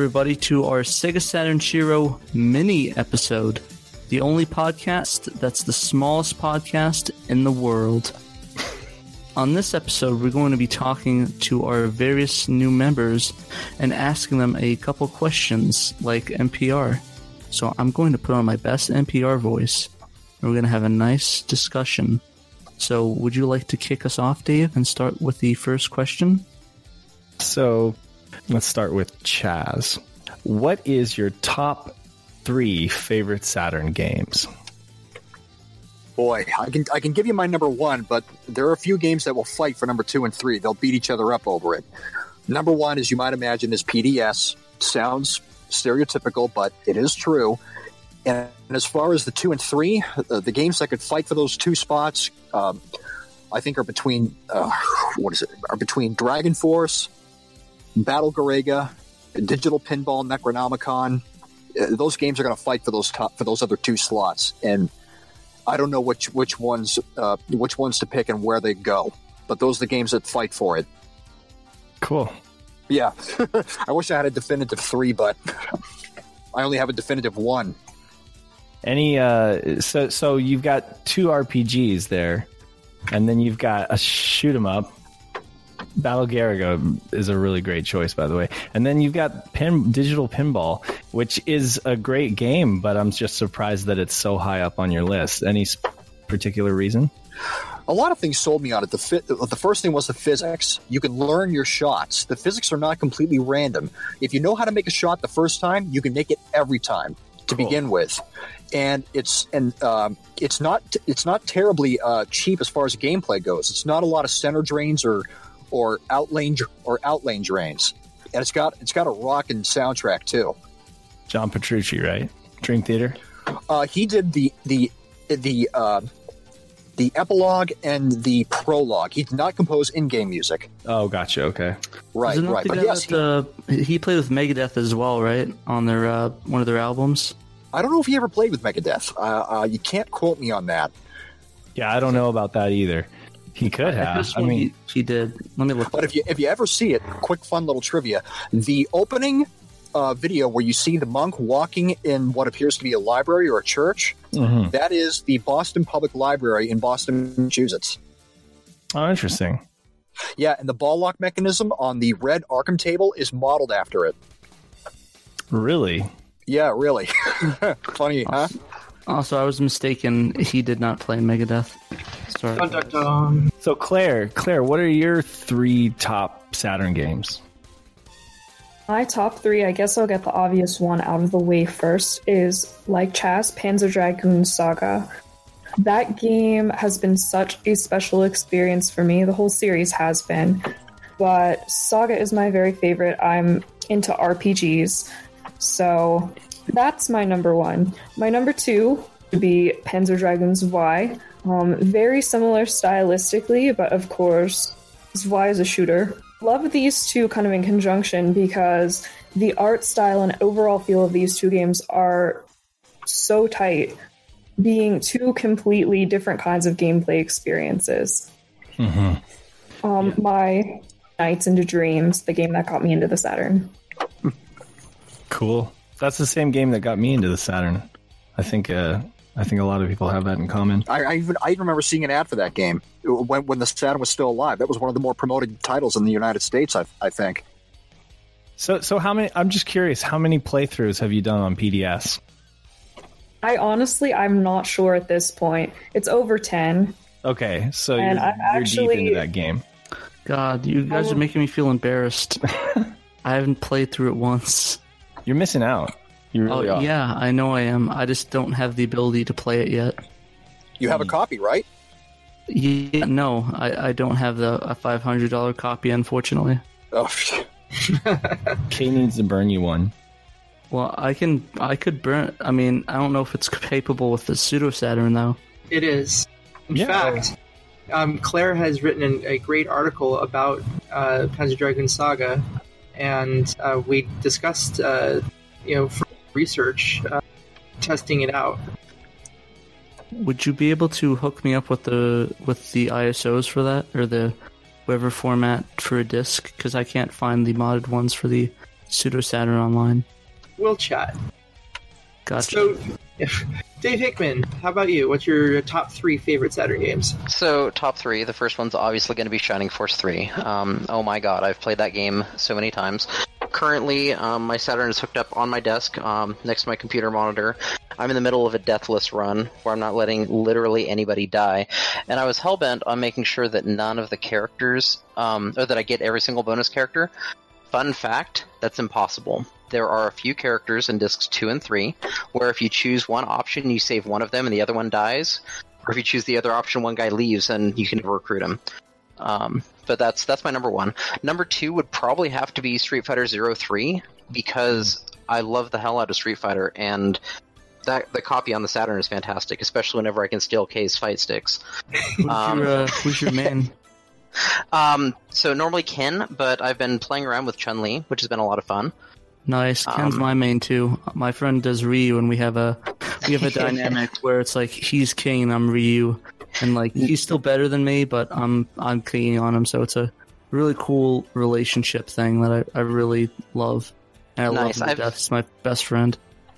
Everybody, to our Sega Saturn Shiro mini episode, the only podcast that's the smallest podcast in the world. On this episode, we're going to be talking to our various new members and asking them a couple questions like NPR. So I'm going to put on my best NPR voice. and We're going to have a nice discussion. So, would you like to kick us off, Dave, and start with the first question? So let's start with Chaz. What is your top three favorite Saturn games? Boy, I can I can give you my number one, but there are a few games that will fight for number two and three. They'll beat each other up over it. Number one, as you might imagine, is PDS. Sounds stereotypical, but it is true. And as far as the two and three, uh, the games that could fight for those two spots, um, I think are between uh, what is it? Are between Dragon Force, Battle Garegga, Digital Pinball Necronomicon. Uh, those games are going to fight for those top for those other two slots, and I don't know which which ones uh, which ones to pick and where they go. But those are the games that fight for it. Cool. Yeah, I wish I had a definitive three, but I only have a definitive one. Any uh so so you've got two RPGs there, and then you've got a shoot 'em up. Battle Garegga is a really great choice, by the way. And then you've got pin, digital pinball, which is a great game, but I'm just surprised that it's so high up on your list. Any particular reason? A lot of things sold me on it. The fi- the first thing was the physics. You can learn your shots. The physics are not completely random. If you know how to make a shot the first time, you can make it every time to Cool. begin with. And it's and um, it's not it's not terribly uh, cheap as far as gameplay goes. It's not a lot of center drains or or outlane or outlane drains. And it's got it's got a rockin' soundtrack too. John Petrucci, right? Dream Theater. Uh, he did the the the uh, the epilogue and the prologue. He did not compose in-game music. Oh, gotcha. Okay. Right, right. But yes, that, uh, he played with Megadeth as well, right? On their uh, one of their albums. I don't know if he ever played with Megadeth. Uh, uh, you can't quote me on that. Yeah, I don't know about that either. He could have. This I mean, he, he did. Let me look. But if you if you ever see it, quick fun little trivia: the opening uh, video where you see the monk walking in what appears to be a library or a church, mhm. that is the Boston Public Library in Boston, Massachusetts. oh, interesting. Yeah, and the ball lock mechanism on the red Arkham table is modeled after it. Really? Yeah, really. Funny, huh? Also, I was mistaken. He did not play Megadeth. Sorry. Dun, dun, dun. So, Claire, Claire, what are your three top Saturn games? My top three, I guess I'll get the obvious one out of the way first, is like Chas, Panzer Dragoon Saga. That game has been such a special experience for me. The whole series has been. But Saga is my very favorite. I'm into RPGs. So that's my number one. My number two would be Panzer Dragoon Zwei. Um, very similar stylistically, but of course, Zwei is a shooter. Love these two kind of in conjunction because the art style and overall feel of these two games are so tight, being two completely different kinds of gameplay experiences. Um, My Nights into Dreams, the game that got me into the Saturn. Cool. That's the same game that got me into the Saturn. I think. Uh, I think a lot of people have that in common. I, I even I even remember seeing an ad for that game when when the Saturn was still alive. That was one of the more promoted titles in the United States. I, I think. So, so how many? I'm just curious. How many playthroughs have you done on PDS? I honestly, I'm not sure at this point. It's over 10. Okay, so And you're, I've you're actually- deep into that game. God, you guys are making me feel embarrassed. I haven't played through it once. You're missing out. You Oh really are. yeah, I know I am. I just don't have the ability to play it yet. You have a copy, right? Yeah, no, I, I don't have the a five hundred dollar copy, unfortunately. Oh, Kay needs to burn you one. Well, I can I could burn. I mean, I don't know if it's capable with the pseudo Saturn though. It is. In Yeah. fact, um, Claire has written an, a great article about uh, Panzer Dragoon Saga, and uh, we discussed, uh, you know, research, uh, testing it out. Would you be able to hook me up with the with the ISOs for that or the whatever format for a disc? Because I can't find the modded ones for the Pseudo Saturn Online. We'll chat. Gotcha. So, Dave Hickman, how about you? What's your top three favorite Saturn games? So top three. The first one's obviously going to be Shining Force three. Um, oh my god, I've played that game so many times. Currently, um, my Saturn is hooked up on my desk um, next to my computer monitor. I'm in the middle of a deathless run where I'm not letting literally anybody die, and I was hell bent on making sure that none of the characters, um, or that I get every single bonus character. Fun fact: that's impossible. There are a few characters in discs two and three where if you choose one option, you save one of them and the other one dies. Or if you choose the other option, one guy leaves and you can never recruit him. Um, but that's that's my number one. Number two would probably have to be Street Fighter Zero Three because I love the hell out of Street Fighter and that the copy on the Saturn is fantastic, especially whenever I can steal K's fight sticks. Who's, um, your, uh, who's your man? Um, so normally Ken, but I've been playing around with Chun Li, which has been a lot of fun. Nice. Ken's Um, my main too. My friend does Ryu, and we have a we have a dynamic where it's like he's king and I'm Ryu, and like he's still better than me, but I'm I'm keying on him. So it's a really cool relationship thing that I, I really love. And I Nice. love him to I've- death. He's my best friend.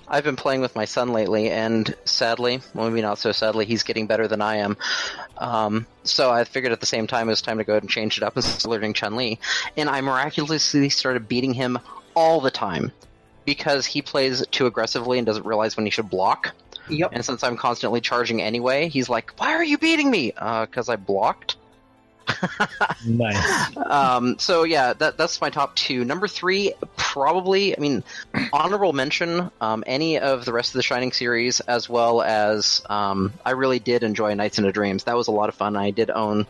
I've been playing with my son lately, and sadly, well, maybe not so sadly, he's getting better than I am. Um, so I figured at the same time it was time to go ahead and change it up and start learning Chun Li. And I miraculously started beating him all the time because he plays too aggressively and doesn't realize when he should block. Yep. And since I'm constantly charging anyway, he's like, "Why are you beating me?" Because I blocked. Nice. Um, so yeah, that that's my top two. Number three, probably. I mean, honorable mention. Um, any of the rest of the Shining series, as well as um, I really did enjoy Nights into Dreams. That was a lot of fun. I did own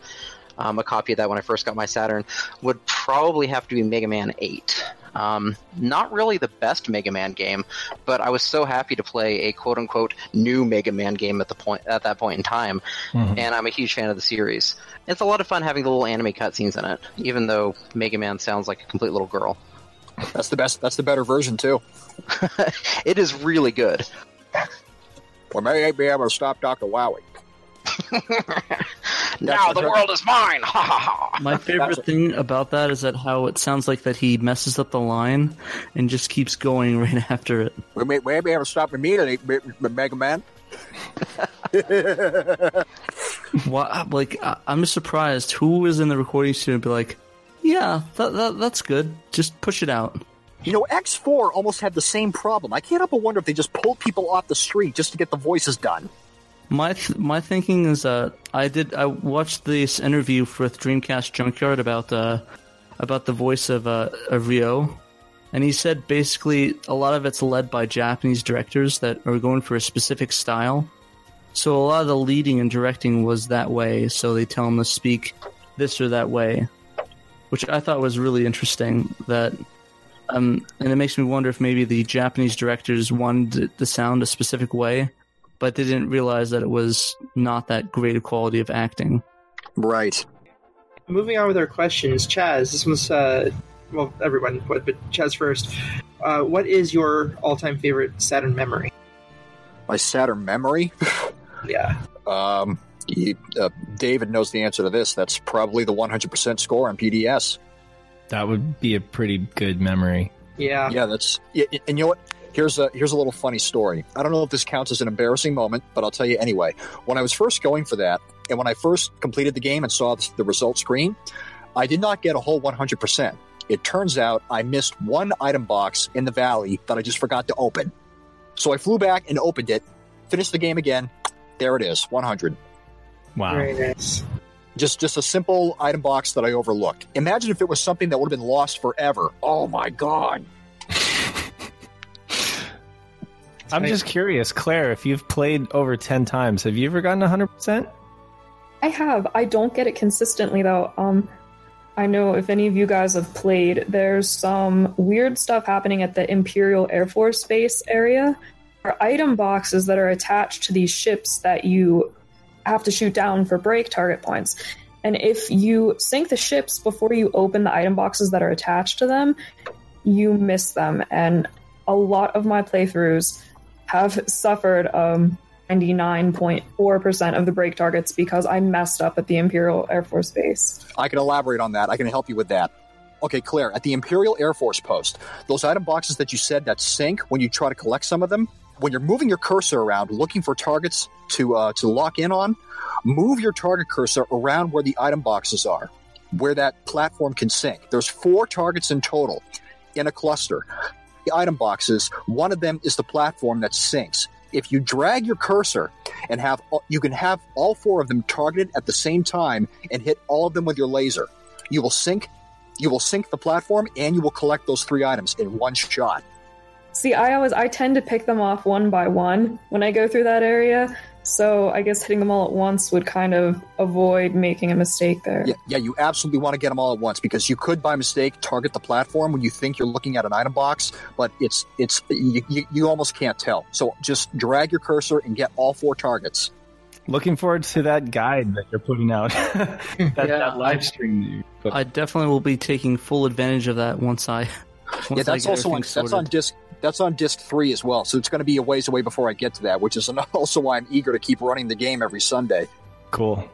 um, a copy of that when I first got my Saturn. Would probably have to be Mega Man Eight. Um, not really the best Mega Man game, but I was so happy to play a quote unquote new Mega Man game at the point at that point in time, Mhm. and I'm a huge fan of the series. It's a lot of fun having the little anime cutscenes in it, even though Mega Man sounds like a complete little girl. That's the best. That's the better version too. it is really good. We may be able to stop Doctor Wowie. now the world is mine! Ha ha ha! My favorite thing about that is that how it sounds like that he messes up the line and just keeps going right after it. We may, we may be able to stop immediately, M- M- Mega Man. Why, like I- I'm just surprised who was in the recording studio and be like, yeah, that, that that's good. Just push it out. You know, X4 almost had the same problem. I can't help but wonder if they just pulled people off the street just to get the voices done. My th- my thinking is that I did I watched this interview with Dreamcast Junkyard about uh about the voice of uh of Rio, and he said basically a lot of it's led by Japanese directors that are going for a specific style. So a lot of the leading and directing was that way. So they tell him to speak this or that way, which I thought was really interesting. That um, and it makes me wonder if maybe the Japanese directors wanted the sound a specific way but they didn't realize that it was not that great a quality of acting. Right. Moving on with our questions, Chaz. This one's uh, well, everyone, but, but Chaz first. Uh, what is your all-time favorite Saturn memory? My Saturn memory. Yeah. Um, he, uh, David knows the answer to this. That's probably the 100% score on PDS. That would be a pretty good memory. Yeah. Yeah, that's. Yeah, and you know what? Here's a here's a little funny story. I don't know if this counts as an embarrassing moment, but I'll tell you anyway. When I was first going for that, and when I first completed the game and saw the, the result screen, I did not get a whole 100%. It turns out I missed one item box in the valley that I just forgot to open. So I flew back and opened it, finished the game again. There it is, 100. Wow. Very nice. Just just a simple item box that I overlooked. Imagine if it was something that would have been lost forever. Oh my god. I'm just curious, Claire, if you've played over 10 times, have you ever gotten 100%? I have. I don't get it consistently though. Um, I know if any of you guys have played, there's some weird stuff happening at the Imperial Air Force Base area. There are item boxes that are attached to these ships that you have to shoot down for break target points. And if you sink the ships before you open the item boxes that are attached to them, you miss them. And a lot of my playthroughs have suffered um, 99.4% of the break targets because I messed up at the Imperial Air Force Base. I can elaborate on that. I can help you with that. okay, Claire, at the Imperial Air Force Post, those item boxes that you said that sink when you try to collect some of them, when you're moving your cursor around looking for targets to uh, to lock in on, move your target cursor around where the item boxes are, where that platform can sink. There's four targets in total in a cluster. The item boxes, one of them is the platform that sinks. If you drag your cursor and have you can have all four of them targeted at the same time and hit all of them with your laser. You will sink you will sink the platform and you will collect those three items in one shot. See, I always I tend to pick them off one by one when I go through that area. So I guess hitting them all at once would kind of avoid making a mistake there. Yeah, yeah, you absolutely want to get them all at once because you could, by mistake, target the platform when you think you're looking at an item box, but it's it's you, you, you almost can't tell. So just drag your cursor and get all four targets. Looking forward to that guide that you're putting out. that, Yeah, that live stream. that you put- I definitely will be taking full advantage of that once I. Once yeah, that's also on everything that's on disc that's on disc three as well. So it's going to be a ways away before I get to that, which is also why I'm eager to keep running the game every Sunday. cool.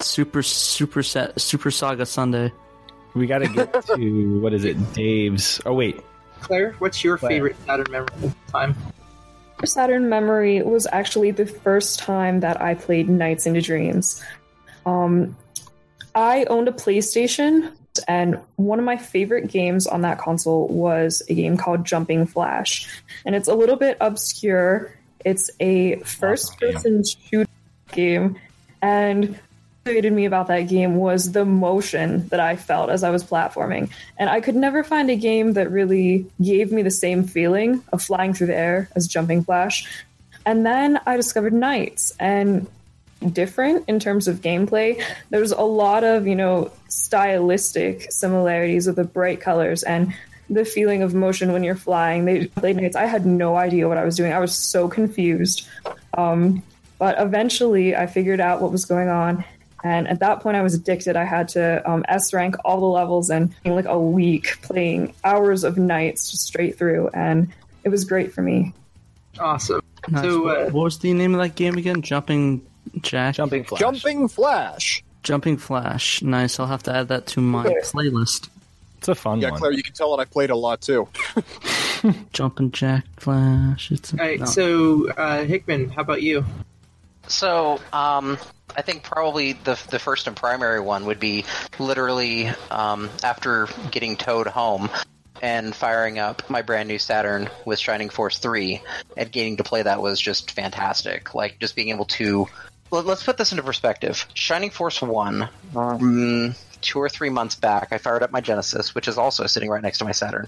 Super Super Set Super Saga Sunday. We got to get to what is it? Dave's. Oh wait, Claire, what's your Claire. favorite Saturn memory time? Saturn Memory was actually the first time that I played Nights into Dreams. Um, I owned a PlayStation, and one of my favorite games on that console was a game called Jumping Flash. And it's a little bit obscure. It's a first person shooter game, and what motivated me about that game was the motion that I felt as I was platforming. And I could never find a game that really gave me the same feeling of flying through the air as Jumping Flash. And then I discovered Nights, and different in terms of gameplay. There's a lot of, you know, stylistic similarities with the bright colors and the feeling of motion when you're flying. They played Nights. I had no idea what I was doing. I was so confused. Um, but eventually I figured out what was going on. And at that point, I was addicted. I had to um, S rank all the levels and in like a week playing hours of nights just straight through. And it was great for me. Awesome. Nice. So, what, uh, what was the name of that game again? Jumping Jack. jumping flash. Jumping Flash. Jumping Flash. Nice. I'll have to add that to my Okay. playlist. It's a fun Yeah, one. Yeah, Claire, you can tell that I played a lot too. Jumping Jack Flash. It's a, All right, no. so uh, Hickman, how about you? So, um, I think probably the the first and primary one would be literally um, after getting towed home and firing up my brand new Saturn with Shining Force 3 and getting to play that was just fantastic. Like just being able to let- let's put this into perspective. Shining Force 1 mm, two or three months back, I fired up my Genesis, which is also sitting right next to my Saturn,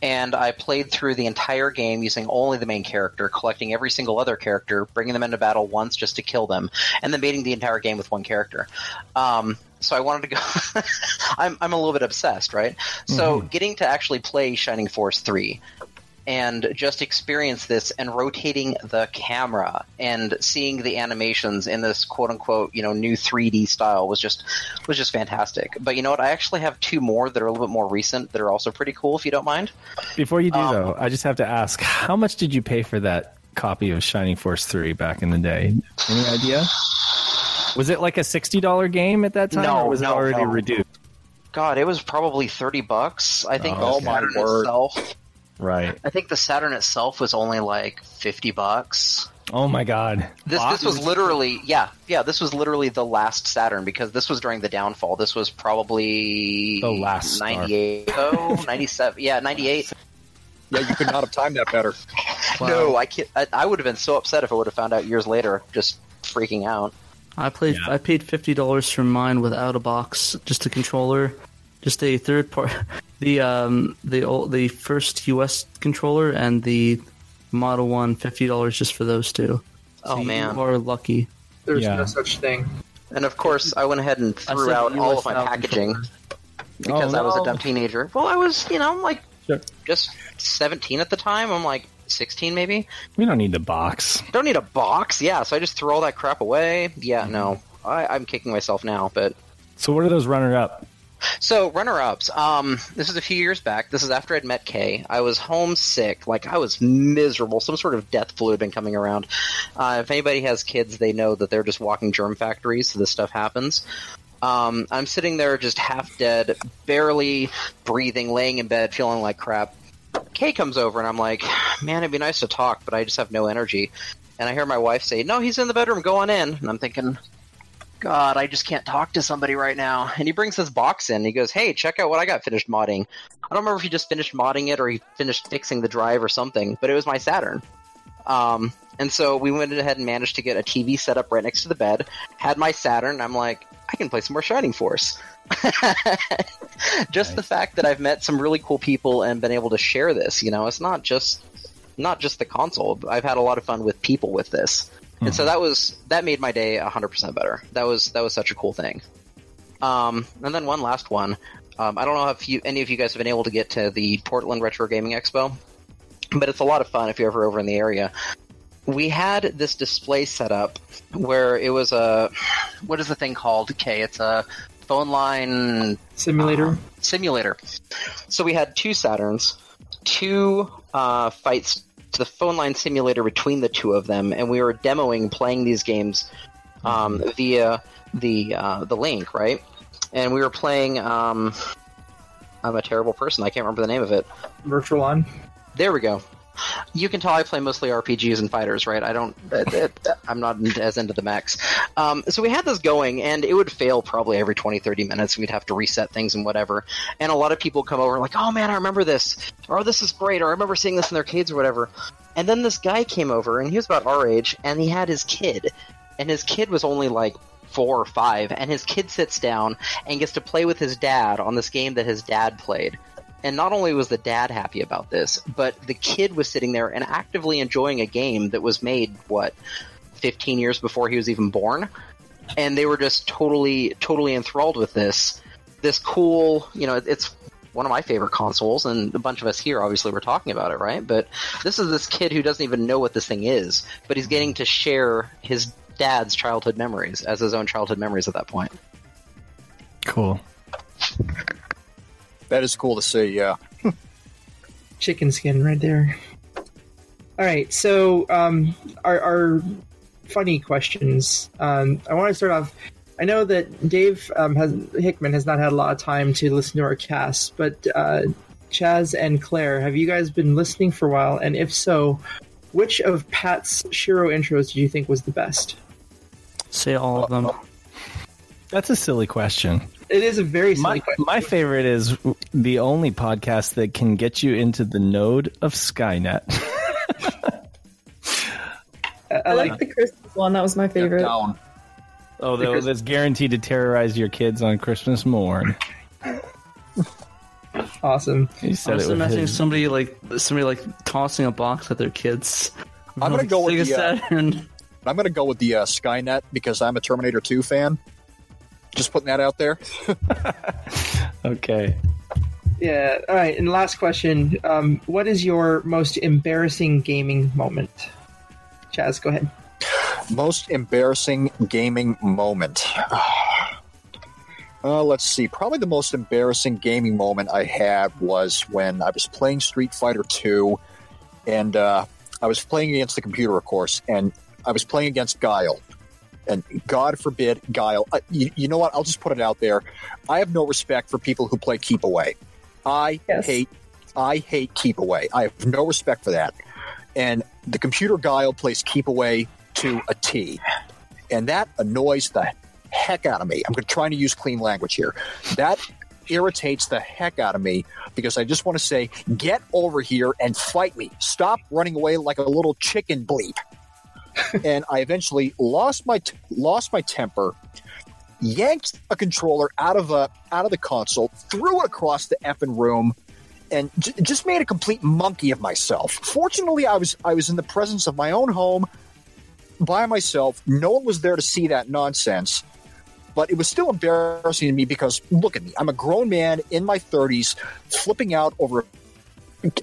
and I played through the entire game using only the main character, collecting every single other character, bringing them into battle once just to kill them, and then beating the entire game with one character. Um, so I wanted to go. I'm I'm a little bit obsessed, right? So getting to actually play Shining Force three and just experience this and rotating the camera and seeing the animations in this quote unquote you know new 3D style was just was just fantastic. But you know what? I actually have two more that are a little bit more recent that are also pretty cool. If you don't mind. Before you do Um, though, I just have to ask, how much did you pay for that copy of Shining Force 3 back in the day? Any idea? Was it like a $60 game at that time No, or was no, it already no. reduced? God, it was probably thirty bucks. I think Oh, the my Saturn word. itself. Right. I think the Saturn itself was only like fifty bucks. Oh my god. This this was literally yeah yeah this was literally the last Saturn because this was during the downfall. This was probably The last star. 98 oh 97 yeah 98 Yeah, you could not have timed that better. no I, can't, I I would have been so upset if I would have found out years later just freaking out I played. Yeah. I paid fifty dollars for mine without a box, just a controller, just a third part. The um the old, the first US controller and the Model One fifty dollars just for those two. oh man you are lucky. There's Yeah. no such thing. and of course I went ahead and threw out all of my packaging controller. because Oh, I was a dumb teenager well I was you know like Sure. just 17 at the time I'm like 16 maybe We don't need the box. don't need a box yeah so I just threw all that crap away yeah no I, I'm kicking myself now but So what are those runner up? So runner-ups. Um, this is a few years back. This is after I'd met Kay. I was homesick, like I was miserable. Some sort of death flu had been coming around. Uh, if anybody has kids, they know that they're just walking germ factories. So this stuff happens. Um, I'm sitting there just half dead, barely breathing, laying in bed, feeling like crap. Kay comes over and I'm like, man, it'd be nice to talk, but I just have no energy. And I hear my wife say, no, he's in the bedroom, go on in. And I'm thinking, God, I just can't talk to somebody right now. And he brings this box in. He goes, Hey, check out what I got finished modding. I don't remember if he just finished modding it or he finished fixing the drive or something, but it was my Saturn. Um, and so we went ahead and managed to get a TV set up right next to the bed. Had my Saturn. I'm like, I can play some more Shining Force. just the fact that I've met some really cool people and been able to share this, you know, it's not just not just the console. I've had a lot of fun with people with this. And so that was that made my day 100% better. That was that was such a cool thing. Um, and then one last one. Um, I don't know if you any of you guys have been able to get to the Portland Retro Gaming Expo, but it's a lot of fun if you're ever over in the area. We had this display set up where it was a what is the thing called? Okay, it's a phone line Simulator. simulator. So we had two Saturns, two uh, fights the phone line simulator between the two of them, and we were demoing playing these games um, via the uh, the link, right? And we were playing. Um, I'm a terrible person. I can't remember the name of it. Virtual on. There we go. You can tell I play mostly RPGs and fighters, right? I don't. uh, uh, I'm not as into the mechs. Um, so we had this going, and it would fail probably every 20, 30 minutes. We'd have to reset things and whatever. And a lot of people come over like, "Oh man, I remember this," or "This is great," or "I remember seeing this in their kids or whatever." And then this guy came over, and he was about our age, and he had his kid, and his kid was only like four or five, and his kid sits down and gets to play with his dad on this game that his dad played. And not only was the dad happy about this, but the kid was sitting there and actively enjoying a game that was made, what, 15 years before he was even born? And they were just totally, totally enthralled with this. This cool, you know, it's one of my favorite consoles, and a bunch of us here obviously were talking about it, right? But this is this kid who doesn't even know what this thing is, but he's getting to share his dad's childhood memories as his own childhood memories at that point. Cool. That is cool to see. Yeah. chicken skin right there. All right, so um, our, our funny questions. Um, I want to start off. I know that Dave um, has Hickman has not had a lot of time to listen to our cast, but uh, Chaz and Claire, have you guys been listening for a while? And if so, which of Pat's Shiro intros do you think was the best? Say all of them. That's a silly question. It is a very silly My, question. my favorite is the only podcast that can get you into the node of Skynet. I, I I like like the Christmas one. That was my favorite. Down. oh, that- that's guaranteed to terrorize your kids on Christmas morn. awesome. He I said was it with imagining his- somebody like somebody like tossing a box at their kids. I'm gonna go with the, uh, I'm going to go with the uh, Skynet because I'm a Terminator 2 fan. Just putting that out there. Okay. Yeah. All right. And last question: um, What is your most embarrassing gaming moment? Chaz, go ahead. Most embarrassing gaming moment. Uh, let's see. Probably the most embarrassing gaming moment I had was when I was playing Street Fighter 2, and uh, I was playing against the computer, of course, and I was playing against Guile. And God forbid, Guile. Uh, you, you know what? I'll just put it out there. I have no respect for people who play Keep Away. I Yes. hate. I hate Keep Away. I have no respect for that. And the computer Guile plays Keep Away to a T, and that annoys the heck out of me. I'm trying to use clean language here. That irritates the heck out of me because I just want to say, get over here and fight me. Stop running away like a little chicken bleep. And I eventually lost my t- lost my temper, yanked a controller out of a out of the console, threw it across the effing room, and j- just made a complete monkey of myself. Fortunately, I was I was in the presence of my own home by myself. No one was there to see that nonsense. But it was still embarrassing to me because look at me. I'm a grown man in my 30s flipping out over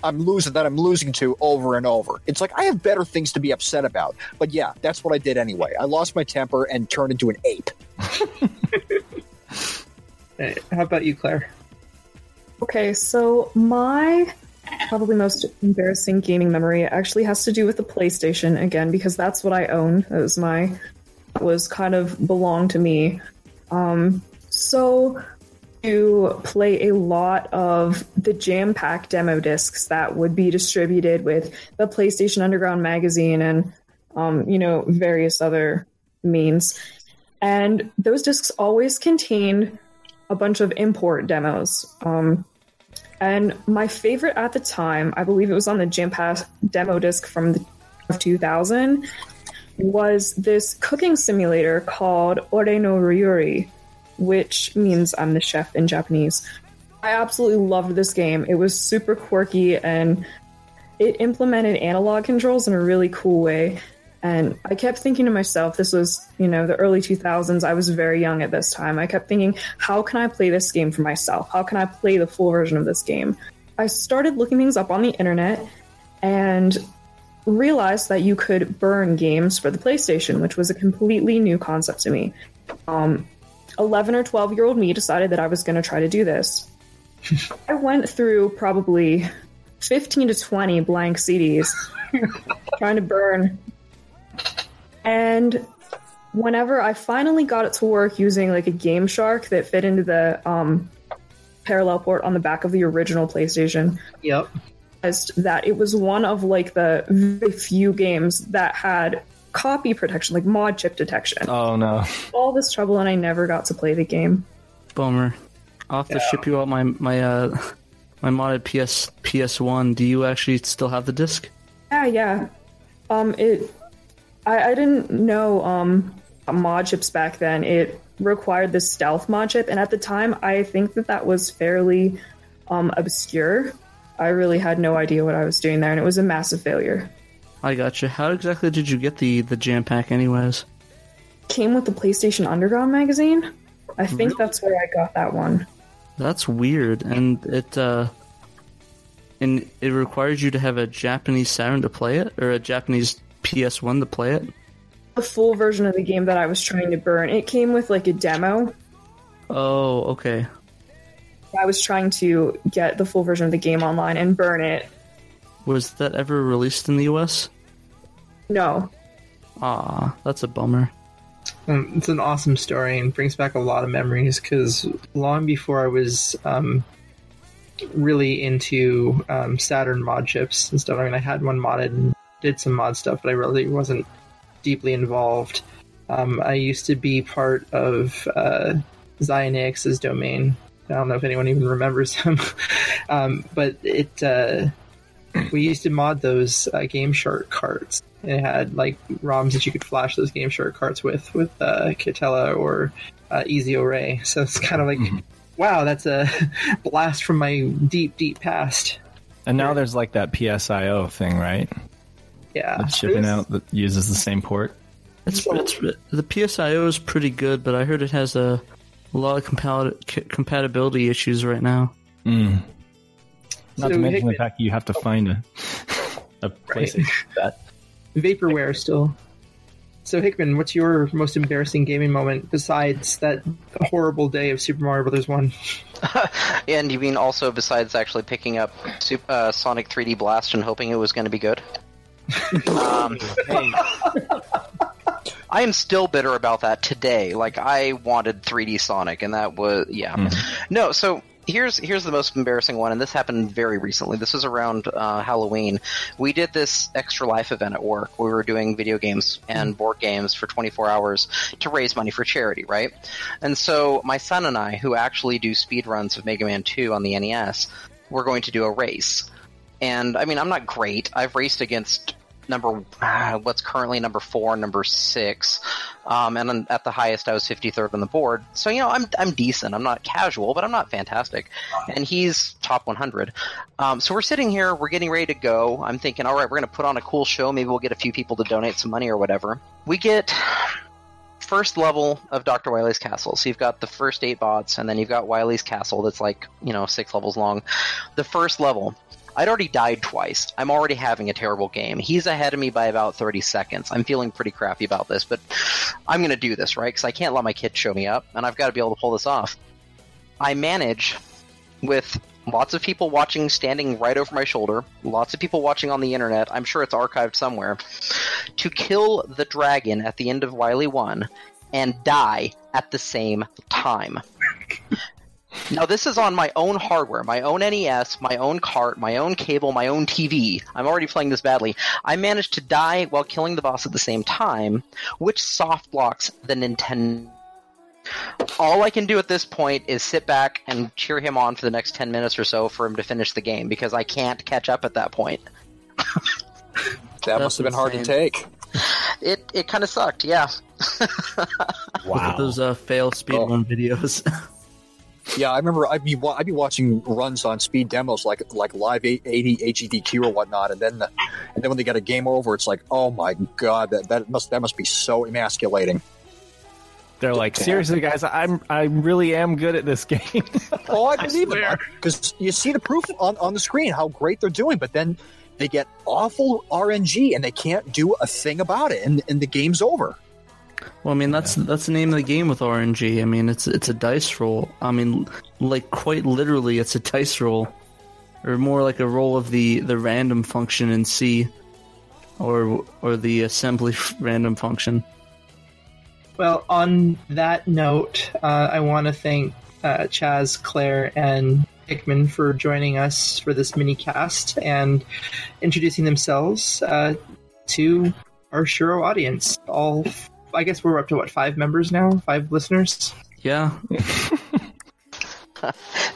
I'm losing that I'm losing to over and over. It's like I have better things to be upset about. But yeah, that's what I did anyway. I lost my temper and turned into an ape. How about you, Claire? Okay, so my probably most embarrassing gaming memory actually has to do with the PlayStation again because that's what I own. It was my was kind of belonged to me. Um, So to play a lot of the jam pack demo discs that would be distributed with the PlayStation Underground magazine and, um, you know, various other means. And those discs always contained a bunch of import demos. Um, and my favorite at the time, I believe it was on the Jam Pack demo disc from the, of 2000, was this cooking simulator called Ore no Ryouri, which means I'm the chef in Japanese. I absolutely loved this game. It was super quirky and it implemented analog controls in a really cool way. And I kept thinking to myself, this was, you know, the early 2000s. I was very young at this time. I kept thinking, how can I play this game for myself? How can I play the full version of this game? I started looking things up on the internet and realized that you could burn games for the PlayStation, which was a completely new concept to me. Um, 11 or 12 year old me decided that I was going to try to do this. I went through probably 15 to 20 blank CDs trying to burn. And whenever I finally got it to work using like a Game Shark that fit into the um, parallel port on the back of the original PlayStation, Yep. that it was one of like the very few games that had copy protection, like mod chip detection. Oh no. All this trouble, and I never got to play the game. Bummer. I'll have to ship you out my my uh my modded PS PS One. Do you actually still have the disc? Yeah, yeah. Um, it. I, I didn't know um mod chips back then. It required the stealth mod chip, and at the time, I think that that was fairly um obscure. I really had no idea what I was doing there, and it was a massive failure. I gotcha. How exactly did you get the the jam pack, anyways? Came with the PlayStation Underground magazine. I think that's where I got that one. That's weird, and it uh, and it requires you to have a Japanese Saturn to play it, or a Japanese PS One to play it. The full version of the game that I was trying to burn. It came with like a demo. Oh, okay. I was trying to get the full version of the game online and burn it. Was that ever released in the US? No, Ah, that's a bummer. Um, it's an awesome story and brings back a lot of memories because long before I was um, really into um, Saturn mod chips and stuff, I mean, I had one modded and did some mod stuff, but I really wasn't deeply involved. Um, I used to be part of uh, Xionix's domain. I don't know if anyone even remembers him, um, but it uh, we used to mod those uh, Game Shark carts. It had like ROMs that you could flash those Game Shark carts with, with uh, Kitella or uh, Easy Array. So it's kind of like, wow, that's a blast from my deep, deep past. And now there's like that PSIO thing, right? Yeah, That's shipping out that uses the same port. It's, it's the PSIO is pretty good, but I heard it has a, a lot of compat- c- compatibility issues right now. Mm. Not So to mention the fact that you have to find a a place Right. that vaporware still. So Hickman, what's your most embarrassing gaming moment besides that horrible day of Super Mario Brothers One? And you mean also besides actually picking up Sup- uh, Sonic 3D Blast and hoping it was going to be good? um, I am still bitter about that today. Like I wanted 3D Sonic, and that was yeah. No, so here's here's the most embarrassing one, and this happened very recently. This was around uh, Halloween. We did this extra life event at work. We were doing video games and board games for 24 hours to raise money for charity, right? And so my son and I, who actually do speed runs of Mega Man 2 on the NES, we're going to do a race. And I mean, I'm not great. I've raced against number uh, what's currently number four, number six, um, and at the highest I was 53rd on the board. So you know, I'm I'm decent. I'm not casual, but I'm not fantastic. And he's top 100. Um, so we're sitting here, we're getting ready to go. I'm thinking, all right, we're going to put on a cool show. Maybe we'll get a few people to donate some money or whatever. We get first level of Dr. Wily's castle. So you've got the first eight bots, and then you've got Wily's castle that's like, you know, six levels long. The first level, I'd already died twice. I'm already having a terrible game. He's ahead of me by about 30 seconds. I'm feeling pretty crappy about this, but I'm going to do this, right? Because I can't let my kid show me up, and I've got to be able to pull this off. I manage with lots of people watching standing right over my shoulder, lots of people watching on the internet, I'm sure it's archived somewhere, to kill the dragon at the end of Wily 1 and die at the same time. Now this is on my own hardware, my own NES, my own cart, my own cable, my own TV. I'm already playing this badly. I managed to die while killing the boss at the same time, which soft blocks the Nintendo. All I can do at this point is sit back and cheer him on for the next 10 minutes or so for him to finish the game because I can't catch up at that point. That must have been hard to take. It it kind of sucked, yeah. Look at those uh, fail speedrun videos. Yeah, I remember I'd be I'd be watching runs on speed demos like like live 80 HEDQ or whatnot, and then the, and then when they get a game over, it's like, oh my god, that that must that must be so emasculating. They're like, seriously, guys, I'm I really am good at this game. Oh, I believe it because you see the proof on on the screen how great they're doing, but then they get awful RNG and they can't do a thing about it, and and the game's over. Well, I mean that's that's the name of the game with RNG. I mean it's it's a dice roll. I mean, like quite literally, it's a dice roll, or more like a roll of the the random function in C, or or the assembly random function. Well, on that note, uh, I want to thank uh, Chaz, Claire, and Hickman for joining us for this mini cast and introducing themselves uh, to our Shiro audience. All, I guess we're up to what five members now, five listeners. Yeah,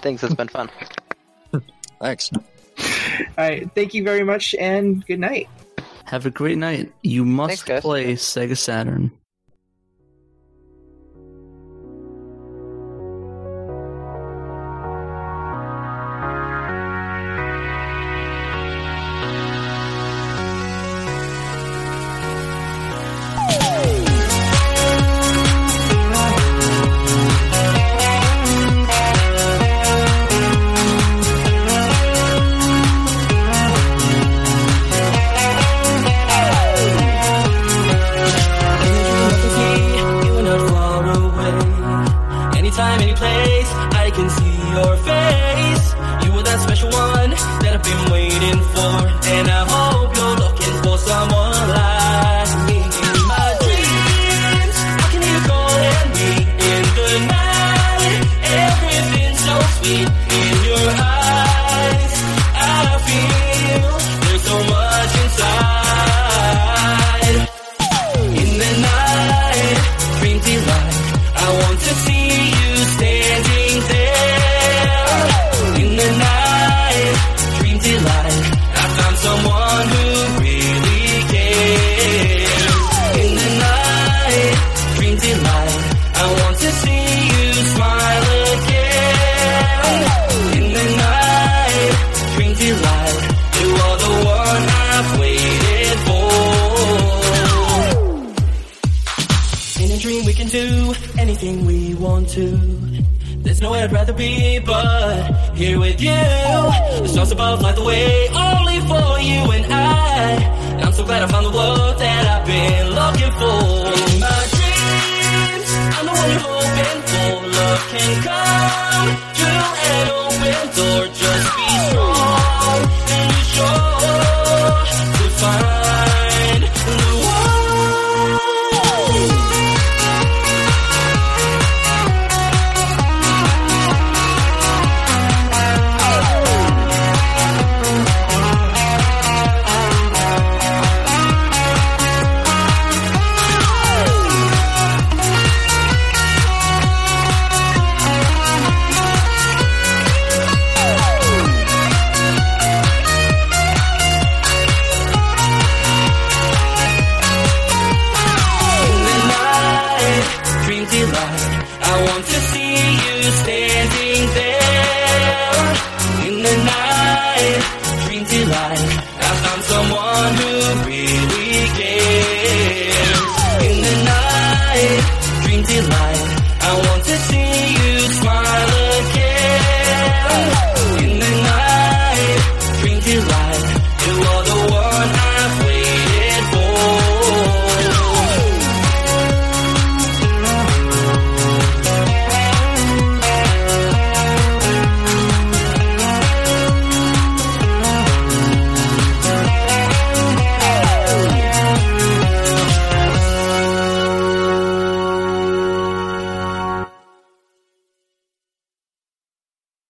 Thanks, it's been fun. Thanks. All right, thank you very much, and good night. have a great night. You must Thanks, play Sega Saturn. Do anything we want to. There's nowhere I'd rather be but here with you. The stars above light the way only for you and I. I'm so glad I found the world that I've been looking for. In my dreams, I'm the one you're hoping for. Love can come through an open door.